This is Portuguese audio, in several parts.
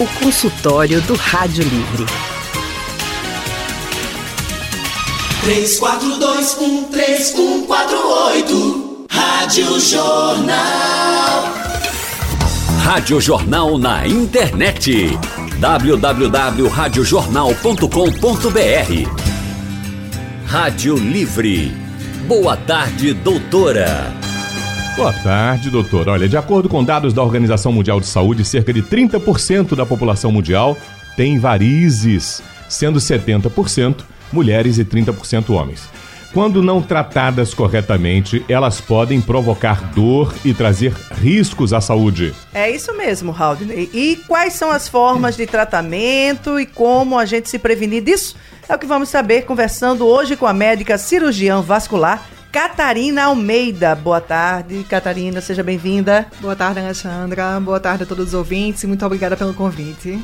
O consultório do Rádio Livre. 34213148 Rádio Jornal. Rádio Jornal na internet. www.radiojornal.com.br Rádio Livre. Boa tarde, doutora. Boa tarde, doutor. Olha, de acordo com dados da Organização Mundial de Saúde, cerca de 30% da população mundial tem varizes, sendo 70% mulheres e 30% homens. Quando não tratadas corretamente, elas podem provocar dor e trazer riscos à saúde. É isso mesmo, Haldney. E quais são as formas de tratamento e como a gente se prevenir disso? É o que vamos saber conversando hoje com a médica cirurgiã vascular Catarina Almeida. Boa tarde, Catarina, seja bem-vinda. Boa tarde, Alexandra. Boa tarde a todos os ouvintes e muito obrigada pelo convite.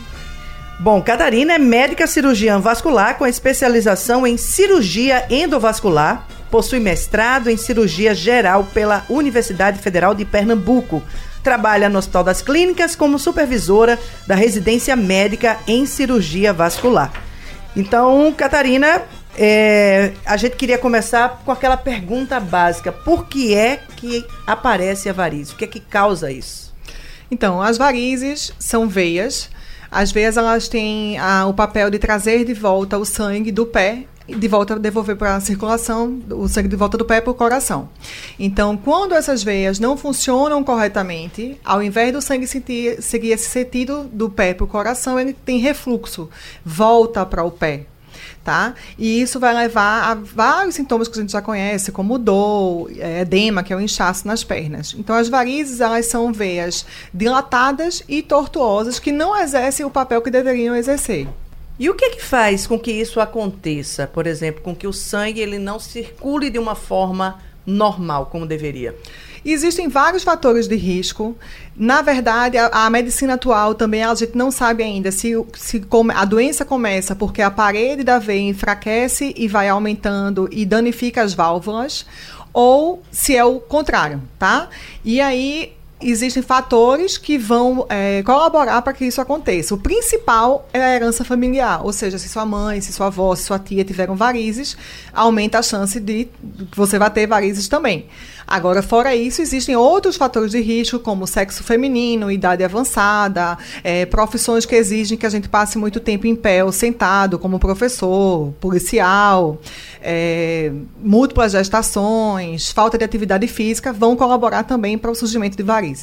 Bom, Catarina é médica cirurgiã vascular com especialização em cirurgia endovascular. Possui mestrado em cirurgia geral pela Universidade Federal de Pernambuco. Trabalha no Hospital das Clínicas como supervisora da residência médica em cirurgia vascular. Então, Catarina, é, a gente queria começar com aquela pergunta básica: por que é que aparece a varizes? O que é que causa isso? Então, as varizes são veias. As veias elas têm ah, o papel de trazer de volta o sangue do pé de volta devolver para a circulação o sangue de volta do pé para o coração. Então, quando essas veias não funcionam corretamente, ao invés do sangue sentir, seguir esse sentido do pé para o coração, ele tem refluxo, volta para o pé tá? E isso vai levar a vários sintomas que a gente já conhece, como dor, é, edema, que é o inchaço nas pernas. Então, as varizes, elas são veias dilatadas e tortuosas que não exercem o papel que deveriam exercer. E o que é que faz com que isso aconteça? Por exemplo, com que o sangue ele não circule de uma forma normal, como deveria? Existem vários fatores de risco. Na verdade, a, a, medicina atual também a gente não sabe ainda se, se come, a doença começa porque a parede da veia enfraquece e vai aumentando e danifica as válvulas, ou se é o contrário, tá? E aí existem fatores que vão é, colaborar para que isso aconteça. O principal é a herança familiar, ou seja, se sua mãe, se sua avó, se sua tia tiveram varizes, aumenta a chance de você vai ter varizes também. Agora, fora isso, existem outros fatores de risco, como sexo feminino, idade avançada, é, profissões que exigem que a gente passe muito tempo em pé ou sentado, como professor, policial, é, múltiplas gestações, falta de atividade física, vão colaborar também para o surgimento de varizes.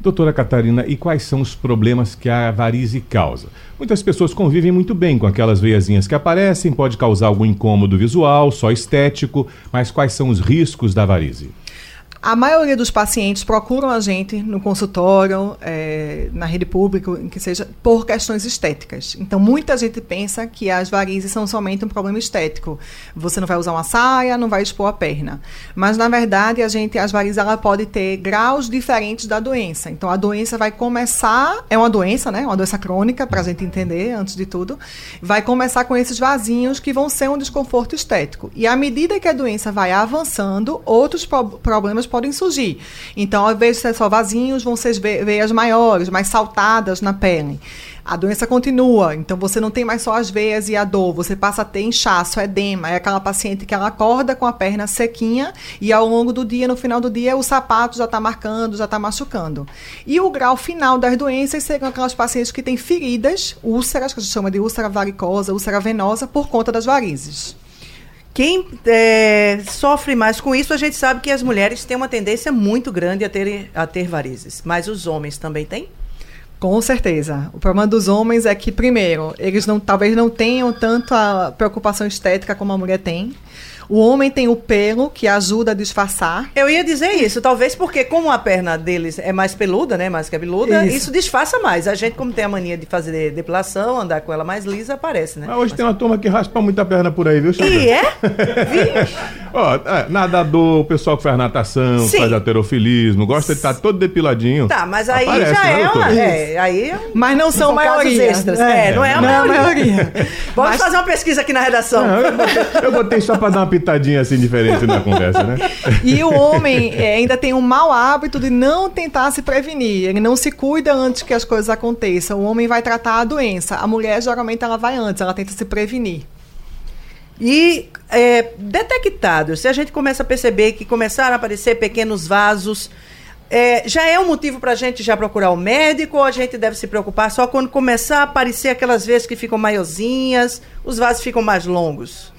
Doutora Catarina, e quais são os problemas que a varize causa? Muitas pessoas convivem muito bem com aquelas veiazinhas que aparecem, pode causar algum incômodo visual, só estético, mas quais são os riscos da varize? A maioria dos pacientes procuram a gente no consultório, é, na rede pública, em que seja, por questões estéticas. Então, muita gente pensa que as varizes são somente um problema estético. Você não vai usar uma saia, não vai expor a perna. Mas, na verdade, a gente, as varizes ela pode ter graus diferentes da doença. Então, a doença vai começar, é uma doença, né? Uma doença crônica, para a gente entender, antes de tudo. Vai começar com esses vasinhos que vão ser um desconforto estético. E à medida que a doença vai avançando, outros pro problemas podem surgir. Então, ao invés de ser só vasinhos, vão ser veias maiores, mais saltadas na pele. A doença continua, então você não tem mais só as veias e a dor, você passa a ter inchaço, edema. É aquela paciente que ela acorda com a perna sequinha e ao longo do dia, no final do dia, o sapato já está marcando, já está machucando. E o grau final das doenças seriam aquelas pacientes que têm feridas, úlceras, que a gente chama de úlcera varicosa, úlcera venosa, por conta das varizes. Quem é, sofre mais com isso, a gente sabe que as mulheres têm uma tendência muito grande a ter, a ter varizes. Mas os homens também têm? Com certeza. O problema dos homens é que, primeiro, eles não, talvez não tenham tanta preocupação estética como a mulher tem. O homem tem o pelo que ajuda a disfarçar. Eu ia dizer isso, talvez porque como a perna deles é mais peluda, né, mais cabeluda, isso, isso disfarça mais. A gente como tem a mania de fazer depilação, andar com ela mais lisa, aparece, né? Mas hoje Mas... tem uma turma que raspa muita perna por aí, viu, Xandra? E é? Ó, é, nadador, o pessoal que faz natação, Sim. faz alterofilismo, gosta de estar todo depiladinho. Tá, mas aí Aparece, já né, é uma. É, aí é um- Mas não são, maioria. extras. É, não é a não é a maioria. maioria. Vamos Mas- fazer uma pesquisa aqui na redação. Não, eu, botei, eu botei só pra dar uma pitadinha assim diferente na conversa, né? E o homem é, ainda tem um mau hábito de não tentar se prevenir. Ele não se cuida antes que as coisas aconteçam. O homem vai tratar a doença. A mulher, geralmente, ela vai antes, ela tenta se prevenir. E é, detectados, se a gente começa a perceber que começaram a aparecer pequenos vasos, é, já é um motivo para a gente já procurar o médico ou a gente deve se preocupar só quando começar a aparecer aquelas vezes que ficam maiorzinhas, os vasos ficam mais longos?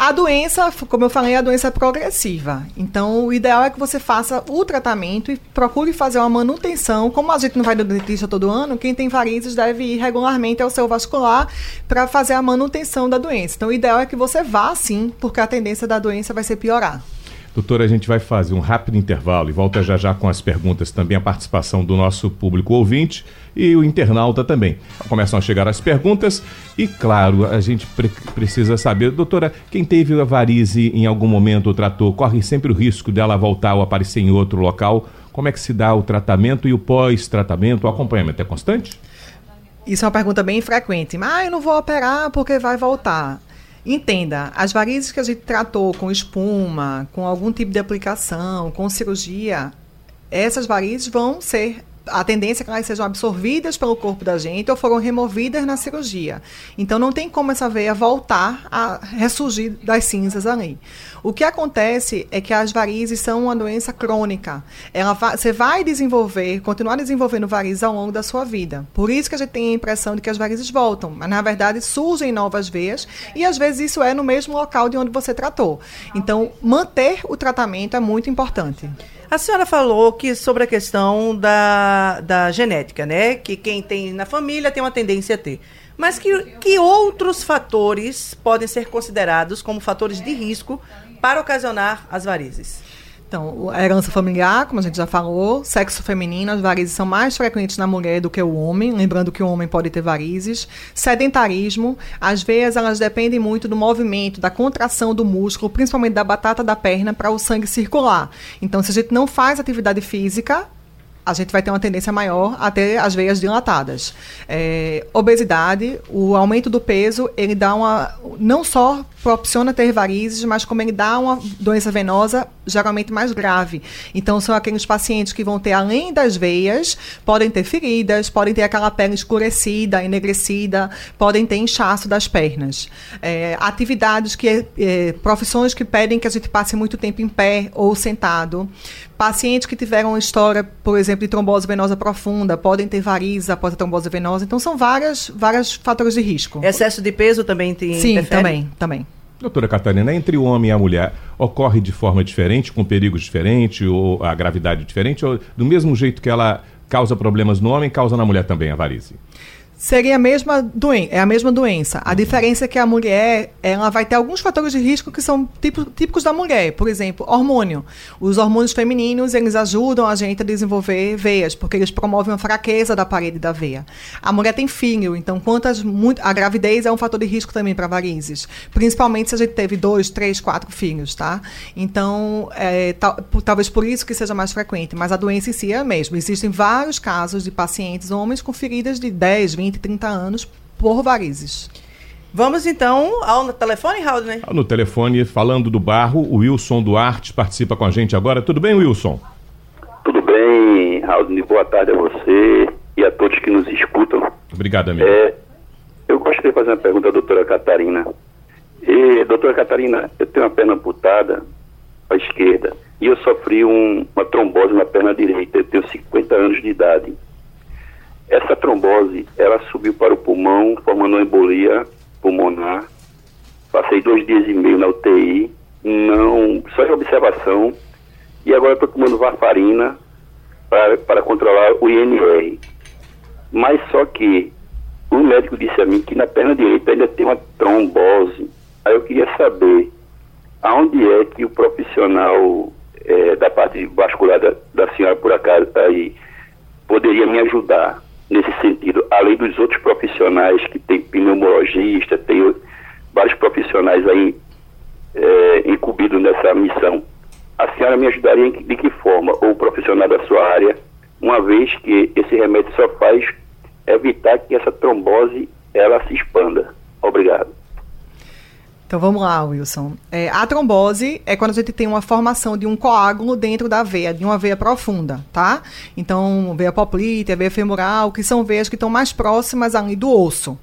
A doença, como eu falei, a doença é progressiva. Então, o ideal é que você faça o tratamento e procure fazer uma manutenção. Como a gente não vai no dentista todo ano, quem tem varizes deve ir regularmente ao seu vascular para fazer a manutenção da doença. Então, o ideal é que você vá sim, porque a tendência da doença vai ser piorar. Doutora, a gente vai fazer um rápido intervalo e volta já já com as perguntas, também a participação do nosso público ouvinte e o internauta também. Começam a chegar as perguntas e, claro, a gente pre- precisa saber, doutora, quem teve a varize em algum momento ou tratou, corre sempre o risco dela voltar ou aparecer em outro local. Como é que se dá o tratamento e o pós-tratamento? O acompanhamento é constante? Isso é uma pergunta bem frequente. Mas ah, eu não vou operar porque vai voltar. Entenda, as varizes que a gente tratou com espuma, com algum tipo de aplicação, com cirurgia, essas varizes vão ser. A tendência é que elas sejam absorvidas pelo corpo da gente ou foram removidas na cirurgia. Então não tem como essa veia voltar a ressurgir das cinzas ali. O que acontece é que as varizes são uma doença crônica. Ela você vai desenvolver, continuar desenvolvendo varizes ao longo da sua vida. Por isso que a gente tem a impressão de que as varizes voltam. Mas na verdade surgem novas veias e às vezes isso é no mesmo local de onde você tratou. Então manter o tratamento é muito importante. A senhora falou que sobre a questão da, da genética, né? Que quem tem na família tem uma tendência a ter. Mas que, que outros fatores podem ser considerados como fatores de risco para ocasionar as varizes? Então, a herança familiar, como a gente já falou, sexo feminino, as varizes são mais frequentes na mulher do que o homem, lembrando que o homem pode ter varizes. Sedentarismo, as veias elas dependem muito do movimento, da contração do músculo, principalmente da batata da perna, para o sangue circular. Então, se a gente não faz atividade física, a gente vai ter uma tendência maior a ter as veias dilatadas. É, obesidade, o aumento do peso, ele dá uma. não só proporciona ter varizes, mas como ele dá uma doença venosa geralmente mais grave. Então, são aqueles pacientes que vão ter, além das veias, podem ter feridas, podem ter aquela pele escurecida, enegrecida, podem ter inchaço das pernas. É, atividades que. é, profissões que pedem que a gente passe muito tempo em pé ou sentado. Pacientes que tiveram uma história, por exemplo, de trombose venosa profunda, podem ter varizes após a trombose venosa. Então, são várias, vários fatores de risco. Excesso de peso também tem Sim, interfere? também, também. Doutora Catarina, entre o homem e a mulher, ocorre de forma diferente, com perigos diferentes, ou a gravidade diferente, ou do mesmo jeito que ela causa problemas no homem, causa na mulher também a varize? Seria a mesma doença, é a mesma doença. A diferença é que a mulher, ela vai ter alguns fatores de risco que são tipo, típicos da mulher. Por exemplo, hormônio. Os hormônios femininos, eles ajudam a gente a desenvolver veias, porque eles promovem a fraqueza da parede da veia. A mulher tem filho, então quantas muito, a gravidez é um fator de risco também para varizes, principalmente se a gente teve dois, três, quatro filhos, tá? Então, é, tal- talvez por isso que seja mais frequente, mas a doença em si é a mesma. Existem vários casos de pacientes homens com feridas de 10, 20, 30 anos por varizes. Vamos então ao telefone, Raul, né? No telefone, falando do barro, o Wilson Duarte participa com a gente agora. Tudo bem, Wilson? Tudo bem, Raul? Boa tarde a você e a todos que nos escutam. Obrigado, amigo. É, eu gostaria de fazer uma pergunta à doutora Catarina. E, doutora Catarina, eu tenho uma perna amputada à esquerda e eu sofri um- uma trombose na perna direita. Eu tenho 50 anos de idade. Essa trombose, ela subiu para o pulmão, formando uma embolia pulmonar. Passei dois dias e meio na UTI, não, só em observação. E agora estou tomando varfarina para, para controlar o INR. Mas só que o médico disse a mim que na perna direita ainda tem uma trombose. Aí eu queria saber aonde é que o profissional eh, da parte vascular da, da senhora, por acaso, aí, poderia me ajudar nesse sentido, além dos outros profissionais que tem pneumologista, tem vários profissionais aí é, incumbido nessa missão. A senhora me ajudaria em, de que forma, ou o profissional da sua área, uma vez que esse remédio só faz evitar que essa trombose ela se expanda? Obrigado. Então vamos lá, Wilson. É, a trombose é quando a gente tem uma formação de um coágulo dentro da veia, de uma veia profunda, tá? Então, veia poplítea, veia femoral, que são veias que estão mais próximas ali do osso.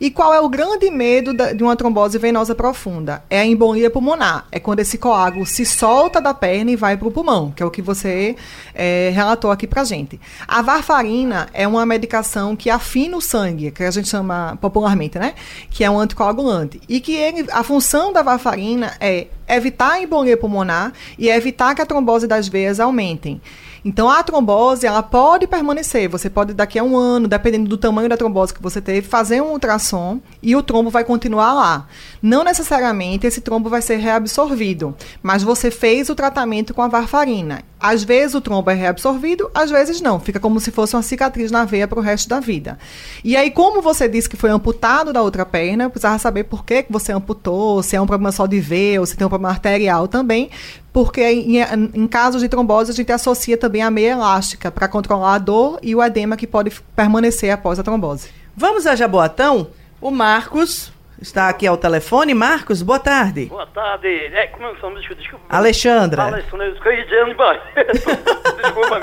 E qual é o grande medo da, de uma trombose venosa profunda? É a embolia pulmonar. É quando esse coágulo se solta da perna e vai para o pulmão, que é o que você é, relatou aqui para gente. A varfarina é uma medicação que afina o sangue, que a gente chama popularmente, né? Que é um anticoagulante. E que ele, a função da varfarina é evitar a embolia pulmonar e evitar que a trombose das veias aumentem. Então, a trombose, ela pode permanecer. Você pode, daqui a um ano, dependendo do tamanho da trombose que você teve, fazer um ultrassom e o trombo vai continuar lá. Não necessariamente esse trombo vai ser reabsorvido, mas você fez o tratamento com a varfarina. Às vezes o trombo é reabsorvido, às vezes não. Fica como se fosse uma cicatriz na veia para o resto da vida. E aí, como você disse que foi amputado da outra perna, eu precisava saber por que você amputou, se é um problema só de veia ou se tem um problema arterial também, porque em, em, casos de trombose a gente associa também a meia elástica para controlar a dor e o edema que pode permanecer após a trombose. Vamos a Jaboatão? O Marcos está aqui ao telefone. Marcos, boa tarde. Boa tarde. É, como é que chama? Desculpa, desculpa. Alexandra. Alexandra, eu escolhi de ano Desculpa,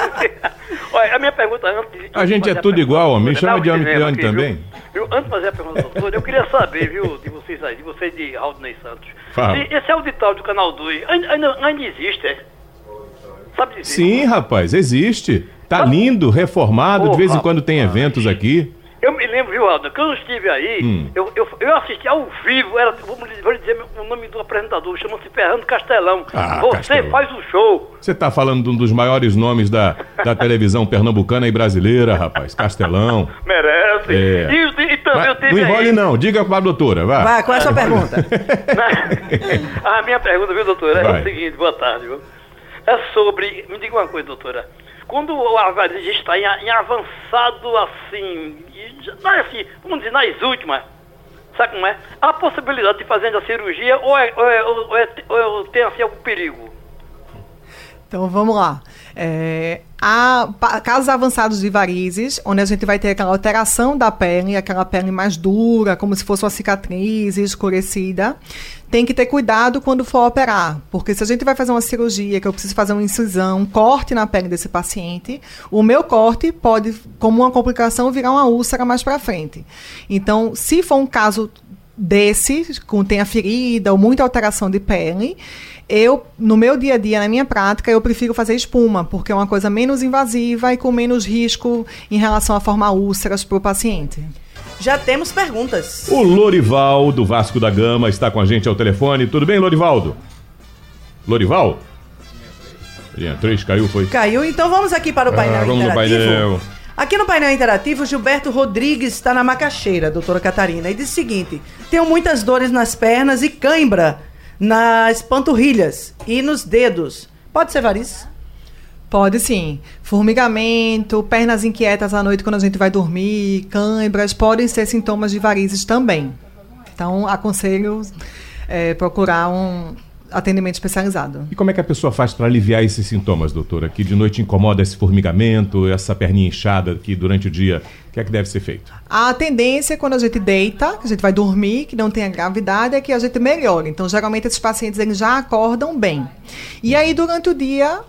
Olha, a minha pergunta antes... A gente é tudo igual, homem. Me chama de Amipiane também. Viu? Antes de fazer a pergunta do doutor, eu queria saber, viu, de vocês aí, de vocês de Aldney Santos. Fala. Esse auditório do Canal 2 ainda, ainda, existe, é? Sabe dizer? Sim, rapaz, existe. Tá lindo, reformado, de vez em quando tem eventos aqui. Eu me lembro, viu, Aldo, quando eu estive aí, hum. eu, eu, eu, assisti ao vivo, era, vou, vou dizer o nome do apresentador, chama-se Fernando Castelão. Ah, Você Castelão. faz o show. Você está falando de um dos maiores nomes da, da televisão pernambucana e brasileira, rapaz, Castelão. Merece. É. E, e, e também eu tive Não enrole aí... não, diga para a doutora, vai. Vai, qual é a sua pergunta? a minha pergunta, viu, doutora, vai. é o seguinte, boa tarde, viu? É sobre, me diga uma coisa, doutora, quando o avarizes está em, em, avançado assim, assim, vamos dizer, nas últimas, sabe como é? Há possibilidade de fazer a cirurgia ou, é, ou, é, ou, é, ou tem assim algum perigo? Então vamos lá. É, há casos avançados de varizes, onde a gente vai ter aquela alteração da pele, aquela pele mais dura, como se fosse uma cicatriz escurecida. Tem que ter cuidado quando for operar, porque se a gente vai fazer uma cirurgia, que eu preciso fazer uma incisão, um corte na pele desse paciente, o meu corte pode, como uma complicação, virar uma úlcera mais para frente. Então, se for um caso desse, com tenha ferida ou muita alteração de pele, eu, no meu dia a dia, na minha prática, eu prefiro fazer espuma, porque é uma coisa menos invasiva e com menos risco em relação a formar úlceras para o paciente. Já temos perguntas. O Lorival, do Vasco da Gama, está com a gente ao telefone. Tudo bem, Lorivaldo? Lorival? Linha 3 caiu, foi? Caiu, então vamos aqui para o painel ah, vamos interativo. No painel. Aqui no painel interativo, Gilberto Rodrigues está na macaxeira, doutora Catarina, e diz o seguinte: tenho muitas dores nas pernas e cãibra nas panturrilhas e nos dedos. Pode ser varizes? Pode sim. Formigamento, pernas inquietas à noite quando a gente vai dormir, cãibras, podem ser sintomas de varizes também. Então, aconselho é, procurar um, atendimento especializado. E como é que a pessoa faz para aliviar esses sintomas, doutora? Que de noite incomoda esse formigamento, essa perninha inchada que durante o dia, o que é que deve ser feito? A tendência quando a gente deita, que a gente vai dormir, que não tem a gravidade, é que a gente melhore. Então, geralmente esses pacientes eles já acordam bem. E aí durante o dia,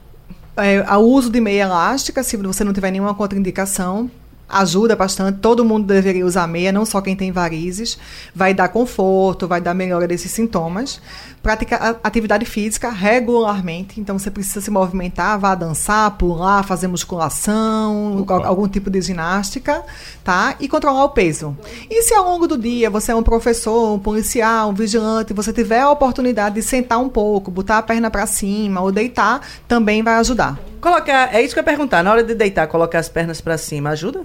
é, o uso de meia elástica, se você não tiver nenhuma contraindicação, ajuda bastante. Todo mundo deveria usar meia, não só quem tem varizes. Vai dar conforto, vai dar melhora desses sintomas. Praticar atividade física regularmente, então você precisa se movimentar, vá dançar, pular, fazer musculação, Opa. algum tipo de ginástica, tá? E controlar o peso. E se ao longo do dia você é um professor, um policial, um vigilante, você tiver a oportunidade de sentar um pouco, botar a perna para cima ou deitar, também vai ajudar. Colocar, é isso que eu ia perguntar, na hora de deitar, colocar as pernas para cima ajuda?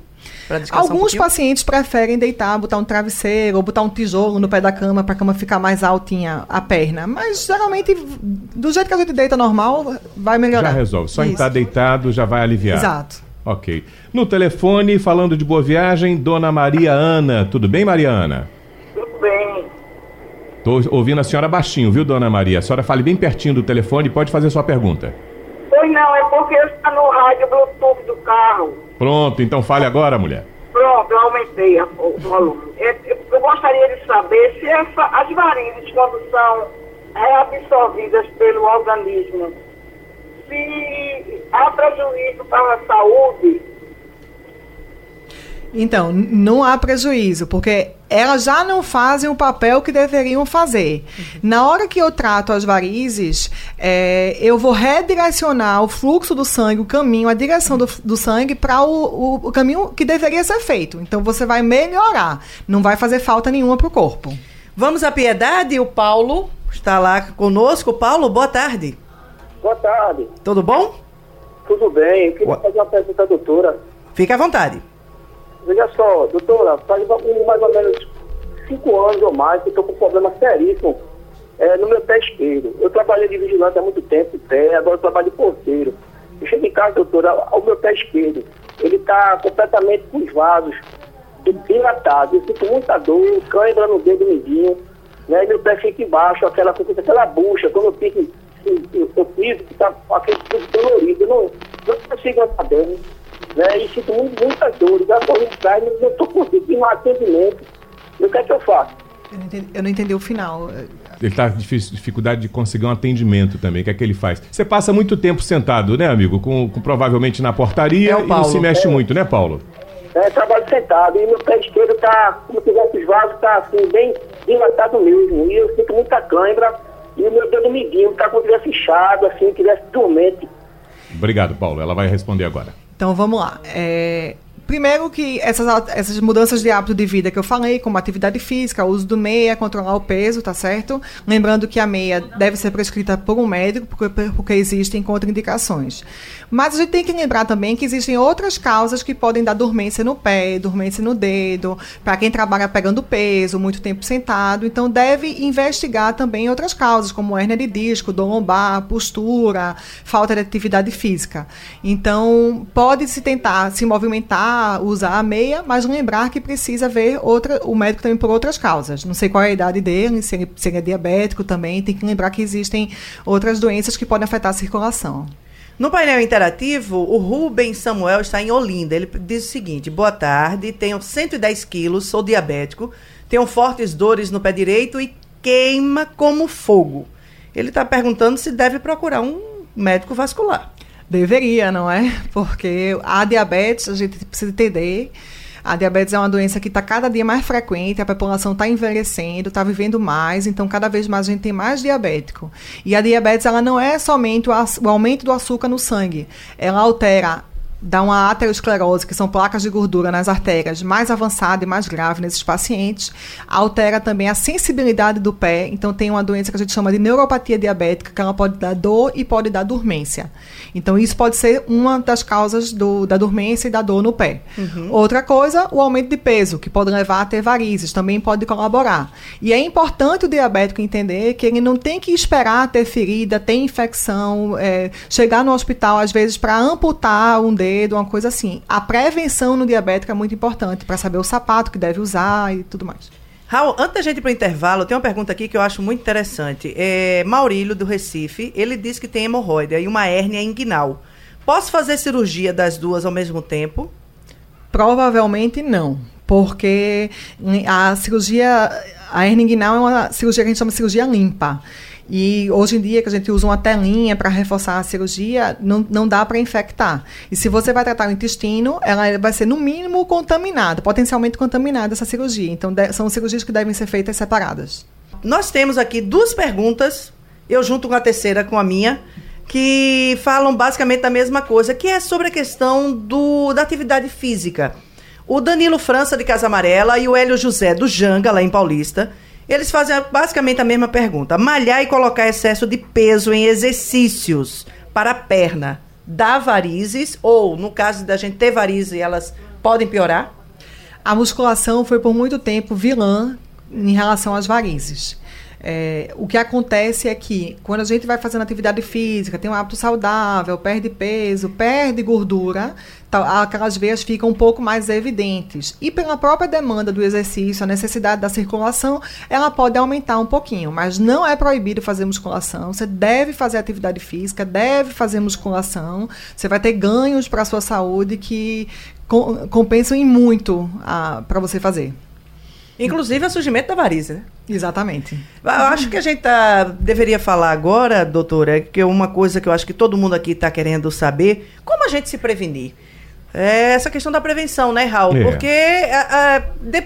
Alguns um pacientes preferem deitar, botar um travesseiro ou botar um tijolo no pé da cama para a cama ficar mais altinha a perna. Mas geralmente, do jeito que a gente deita normal, vai melhorar. Já resolve. Só Isso. em estar deitado já vai aliviar. Exato. Ok. No telefone, falando de boa viagem, Dona Maria Ana. Tudo bem, Maria Ana? Tudo bem. Tô ouvindo a senhora baixinho, viu, dona Maria? A senhora fale bem pertinho do telefone e pode fazer sua pergunta. Pois não, é porque está no rádio Bluetooth do carro. Pronto, então fale agora, mulher. Pronto, eu aumentei o volume. É, Eu, eu gostaria de saber se essa, as varizes, quando são reabsorvidas pelo organismo, se há prejuízo para a saúde. Então, não há prejuízo, porque elas já não fazem o papel que deveriam fazer. Na hora que eu trato as varizes, é, eu vou redirecionar o fluxo do sangue, o caminho, a direção do, do sangue para o, o- o caminho que deveria ser feito. Então, você vai melhorar. Não vai fazer falta nenhuma para o corpo. Vamos à piedade, o Paulo está lá conosco. Paulo, boa tarde. Boa tarde, Tudo bom? tudo bem? Eu queria Boa- fazer uma pergunta à doutora. Fique à vontade. Veja só, doutora, faz mais ou menos cinco anos ou mais que estou com um problema seríssimo é, no meu pé esquerdo. Eu trabalhei de vigilante há muito tempo em pé, agora eu trabalho de porteiro. Eu chego em casa, doutora, ao meu pé esquerdo, ele está completamente com os vasos dilatados. Eu sinto muita dor, cãibra no dedo mindinho, né? E meu pé fica embaixo, aquela, aquela bucha, quando eu piso, eu, eu piso, fica aquele tudo dolorido. Eu não, não consigo andar bem, né? E sinto muito, muita dor. Já corri atrás, mas não estou conseguindo um atendimento. E o que é que eu faço? Eu não entendi, eu não entendi o final. Ele está com dificuldade de conseguir um atendimento também. O que é que ele faz? Você passa muito tempo sentado, né, amigo? Com, com- provavelmente na portaria É e não se mexe muito, né, Paulo? É, trabalho sentado e meu pé esquerdo tá, como se tivesse os vasos, tá assim, bem dilatado mesmo. E eu sinto muita cãibra e o meu dedo midinho tá como se tivesse inchado, assim, tivesse dormente. Obrigado, Paulo. Ela vai responder agora. Então vamos lá. É, primeiro que essas, essas mudanças de hábito de vida que eu falei, como atividade física, uso do meia, controlar o peso, tá certo? Lembrando que a meia deve ser prescrita por um médico, porque, porque existem contraindicações. Mas a gente tem que lembrar também que existem outras causas que podem dar dormência no pé, dormência no dedo, para quem trabalha pegando peso, muito tempo sentado. Então deve investigar também outras causas, como hernia de disco, dor lombar, postura, falta de atividade física. Então, pode se tentar se movimentar, usar a meia, mas lembrar que precisa ver outra, o médico também por outras causas. Não sei qual é a idade dele, se ele, se ele é diabético também, tem que lembrar que existem outras doenças que podem afetar a circulação. No painel interativo, o Rubens Samuel está em Olinda. Ele diz o seguinte: Boa tarde, tenho 110 quilos, sou diabético, tenho fortes dores no pé direito e queima como fogo. Ele está perguntando se deve procurar um médico vascular. Deveria, não é? Porque a diabetes, a gente precisa entender. A diabetes é uma doença que está cada dia mais frequente, a população está envelhecendo, está vivendo mais, então cada vez mais a gente tem mais diabético. E a diabetes ela não é somente o, o aumento do açúcar no sangue, ela altera dá uma aterosclerose, que são placas de gordura nas artérias, mais avançada e mais grave nesses pacientes. Altera também a sensibilidade do pé, então tem uma doença que a gente chama de neuropatia diabética, que ela pode dar dor e pode dar dormência. Então isso pode ser uma das causas do, da dormência e da dor no pé. Outra coisa, o aumento de peso, que pode levar a ter varizes, também pode colaborar. E é importante o diabético entender que ele não tem que esperar ter ferida, ter infecção, é, chegar no hospital, às vezes, para amputar um dedo, uma coisa assim. A prevenção no diabético é muito importante, para saber o sapato que deve usar e tudo mais. Raul, antes da gente ir para o intervalo, tem uma pergunta aqui que eu acho muito interessante. É, Maurílio, do Recife, ele diz que tem hemorroida e uma hérnia inguinal. Posso fazer cirurgia das duas ao mesmo tempo? Provavelmente não, porque a cirurgia, a hernia inguinal é uma cirurgia que a gente chama de cirurgia limpa. E hoje em dia, que a gente usa uma telinha para reforçar a cirurgia, não, não dá para infectar. E se você vai tratar o intestino, ela vai ser, no mínimo, contaminada, potencialmente contaminada essa cirurgia. Então, são cirurgias que devem ser feitas separadas. Nós temos aqui duas perguntas, eu junto com a terceira, com a minha, que falam basicamente da mesma coisa, que é sobre a questão do, da atividade física. O Danilo França, de Casa Amarela, e o Hélio José, do Janga, lá em Paulista, eles fazem basicamente a mesma pergunta. Malhar e colocar excesso de peso em exercícios para a perna dá varizes? Ou, no caso da gente ter varizes, elas podem piorar? A musculação foi por muito tempo vilã em relação às varizes. É, o que acontece é que quando a gente vai fazendo atividade física, tem um hábito saudável, perde peso, perde gordura, aquelas veias ficam um pouco mais evidentes. E pela própria demanda do exercício, a necessidade da circulação, ela pode aumentar um pouquinho, mas não é proibido fazer musculação. Você deve fazer atividade física, deve fazer musculação. Você vai ter ganhos para a sua saúde que compensam em muito para você fazer. Inclusive o surgimento da varize, né? Exatamente. Eu acho que a gente tá, deveria falar agora, doutora, que é uma coisa que eu acho que todo mundo aqui está querendo saber, como a gente se prevenir? É essa questão da prevenção, né, Raul? É. Porque a, a, de,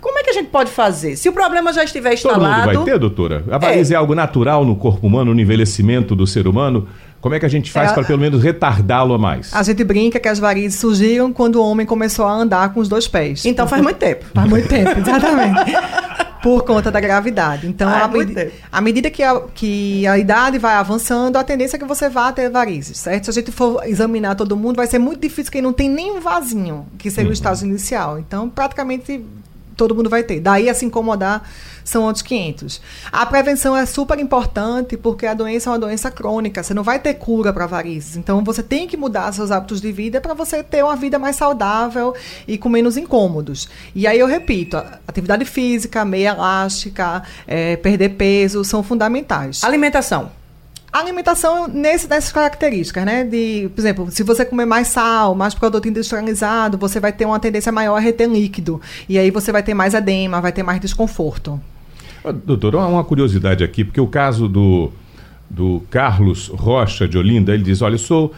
como é que a gente pode fazer? Se o problema já estiver instalado... Todo mundo vai ter, doutora? A varize é, é algo natural no corpo humano, no envelhecimento do ser humano? Como é que a gente faz é, para pelo menos retardá-lo a mais? A gente brinca que as varizes surgiram quando o homem começou a andar com os dois pés. Então faz muito tempo. Faz muito tempo, exatamente. Por conta da gravidade. Então, ah, à medida que a, que a idade vai avançando, a tendência é que você vá ter varizes, certo? Se a gente for examinar todo mundo, vai ser muito difícil quem não tem nenhum vasinho, que seria uhum. o estágio inicial. Então, praticamente todo mundo vai ter. Daí a se incomodar são outros 500. A prevenção é super importante porque a doença é uma doença crônica. Você não vai ter cura para varizes. Então você tem que mudar seus hábitos de vida para você ter uma vida mais saudável e com menos incômodos. E aí eu repito, atividade física, meia elástica, é, perder peso são fundamentais. Alimentação. A alimentação nesse, nessas características, né? De, por exemplo, se você comer mais sal, mais produto industrializado, você vai ter uma tendência maior a reter líquido. E aí você vai ter mais edema, vai ter mais desconforto. Doutor, uma curiosidade aqui, porque o caso do, do Carlos Rocha de Olinda, ele diz: olha, eu sou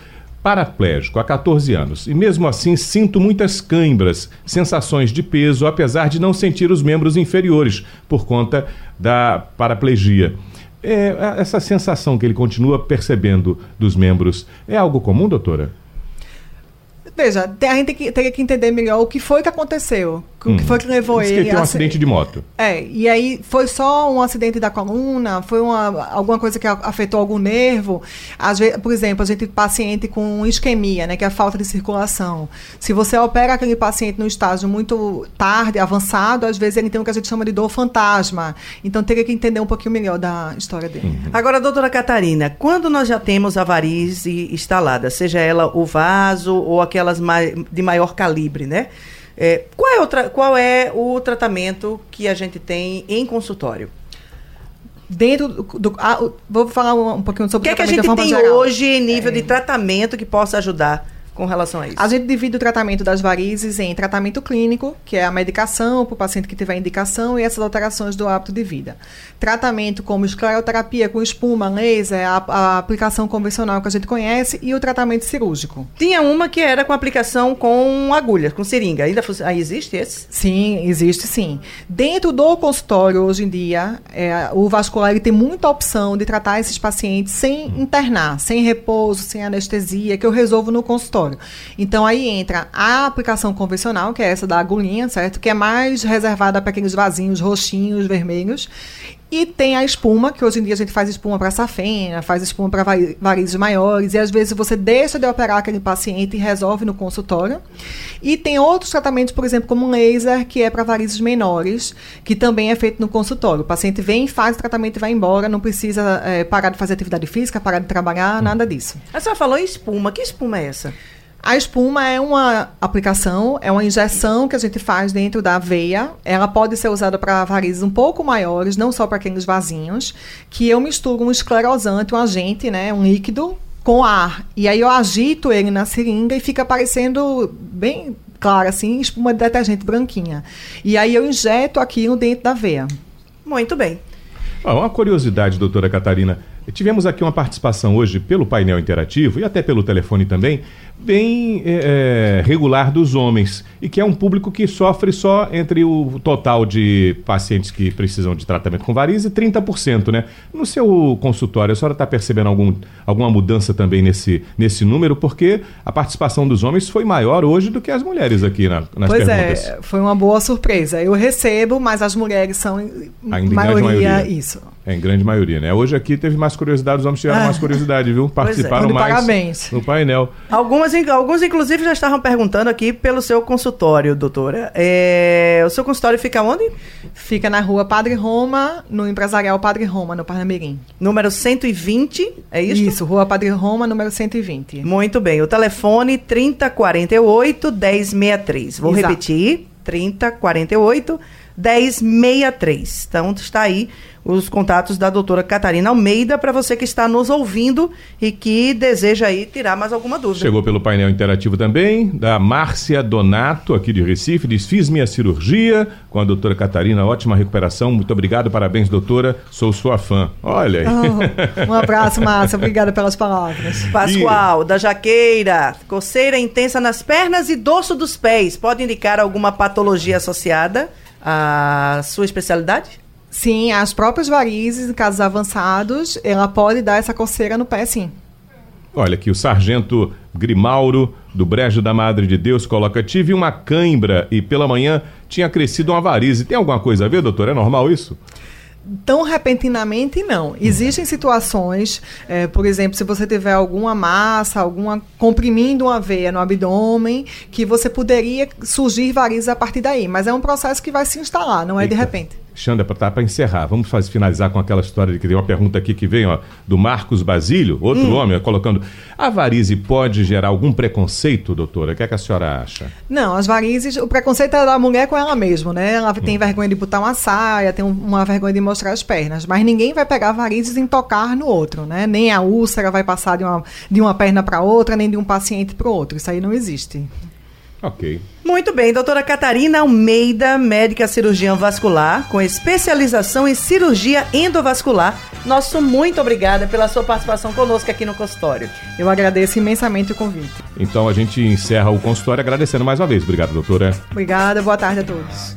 paraplégico há 14 anos e mesmo assim sinto muitas câimbras, sensações de peso, apesar de não sentir os membros inferiores por conta da paraplegia. É, essa sensação que ele continua percebendo dos membros é algo comum, doutora? Veja, a gente teria que entender melhor o que foi que aconteceu. O hum. que foi que levou Diz ele. Que ele teve um acidente de moto. É, e aí foi só um acidente da coluna, foi uma, alguma coisa que afetou algum nervo. Às vezes, por exemplo, a gente tem paciente com isquemia, né, que é a falta de circulação. Se você opera aquele paciente no estágio muito tarde, avançado, às vezes ele tem o que a gente chama de dor fantasma. Então teria que entender um pouquinho melhor da história dele. Uhum. Agora, doutora Catarina, quando nós já temos a varize instalada, seja ela o vaso ou aquelas de maior calibre, né? É, qual, é o qual é o tratamento que a gente tem em consultório? Dentro do. do ah, vou falar um, um pouquinho sobre o que, é que a gente tem geral. hoje em nível é. de tratamento que possa ajudar com relação a isso? A gente divide o tratamento das varizes em tratamento clínico, que é a medicação para o paciente que tiver indicação, e essas alterações do hábito de vida. Tratamento como escleroterapia com espuma, laser, a, a aplicação convencional que a gente conhece, e o tratamento cirúrgico. Tinha uma que era com aplicação com agulha, com seringa. Ainda aí existe esse? Sim, existe sim. Dentro do consultório, hoje em dia, é, o vascular tem muita opção de tratar esses pacientes sem internar, sem repouso, sem anestesia, que eu resolvo no consultório. Então aí entra a aplicação convencional, que é essa da agulhinha, certo? Que é mais reservada para aqueles vasinhos roxinhos, vermelhos. E tem a espuma, que hoje em dia a gente faz espuma para safena, faz espuma para varizes maiores, e às vezes você deixa de operar aquele paciente e resolve no consultório. E tem outros tratamentos, por exemplo, como laser, que é para varizes menores, que também é feito no consultório. O paciente vem, faz o tratamento e vai embora, não precisa é, parar de fazer atividade física, parar de trabalhar, nada disso. A senhora falou em espuma, que espuma é essa? A espuma é uma aplicação, é uma injeção que a gente faz dentro da veia. Ela pode ser usada para varizes um pouco maiores, não só para aqueles vasinhos, que eu misturo um esclerosante, um agente, né, um líquido com ar. E aí eu agito ele na seringa e fica parecendo bem claro assim, espuma de detergente branquinha. E aí eu injeto aquilo dentro da veia. Muito bem. Ah, uma curiosidade, doutora Catarina. Tivemos aqui uma participação hoje pelo painel interativo e até pelo telefone também bem é, regular dos homens e que é um público que sofre só entre o total de pacientes que precisam de tratamento com varize 30%, né? No seu consultório, a senhora está percebendo algum, alguma mudança também nesse, nesse número? Porque a participação dos homens foi maior hoje do que as mulheres aqui na, nas pois é, perguntas. É, foi uma boa surpresa. Eu recebo, mas as mulheres são Ainda maioria, maioria, isso. É, em grande maioria, né? Hoje aqui teve mais curiosidade, os homens tiveram ah. mais curiosidade, viu? É. Participaram é. mais parabéns. no painel. Algumas Algumas, alguns, inclusive, já estavam perguntando aqui pelo seu consultório, doutora. É, o seu consultório fica onde? Fica na rua Padre Roma, no Empresarial Padre Roma, no Parnamirim. Número 120, é isso? Isso, Rua Padre Roma, número 120. Muito bem. O telefone 3048 1063. Vou Exato. repetir: 3048 1063. Então está aí os contatos da doutora Catarina Almeida para você que está nos ouvindo e que deseja aí tirar mais alguma dúvida. Chegou pelo painel interativo também, da Márcia Donato, aqui de Recife, diz: Fiz minha cirurgia com a doutora Catarina, ótima recuperação. Muito obrigado, parabéns, doutora. Sou sua fã. Olha aí. Oh, um abraço, Márcia. Obrigada pelas palavras. Pascoal, e... da Jaqueira. Coceira intensa nas pernas e dorso dos pés. Pode indicar alguma patologia associada à sua especialidade? Sim, as próprias varizes, em casos avançados, ela pode dar essa coceira no pé, sim. Olha aqui, o sargento Grimauro, do Brejo da Madre de Deus, coloca: tive uma cãibra e pela manhã tinha crescido uma varize. Tem alguma coisa a ver, doutor? É normal isso? Tão repentinamente, não. Existem situações, é, por exemplo, se você tiver alguma massa, alguma comprimindo uma veia no abdômen, que você poderia surgir varizes a partir daí. Mas é um processo que vai se instalar, não é Eita. de repente. Xanda, para tá, encerrar, vamos fazer, finalizar com aquela história de que tem uma pergunta aqui que vem ó, do Marcos Basílio, outro hum. homem, colocando: a varize pode gerar algum preconceito, doutora? O que, é que a senhora acha? Não, as varizes, o preconceito é da mulher com ela mesma, né? Ela tem hum. vergonha de botar uma saia, tem uma vergonha de mostrar as pernas, mas ninguém vai pegar varizes em tocar no outro, né? Nem a úlcera vai passar de uma, de uma perna para outra, nem de um paciente para o outro. Isso aí não existe. Ok. Muito bem, doutora Catarina Almeida, médica cirurgiã vascular, com especialização em cirurgia endovascular. Nosso muito obrigada pela sua participação conosco aqui no consultório. Eu agradeço imensamente o convite. Então a gente encerra o consultório agradecendo mais uma vez. Obrigado, doutora. Obrigada, boa tarde a todos.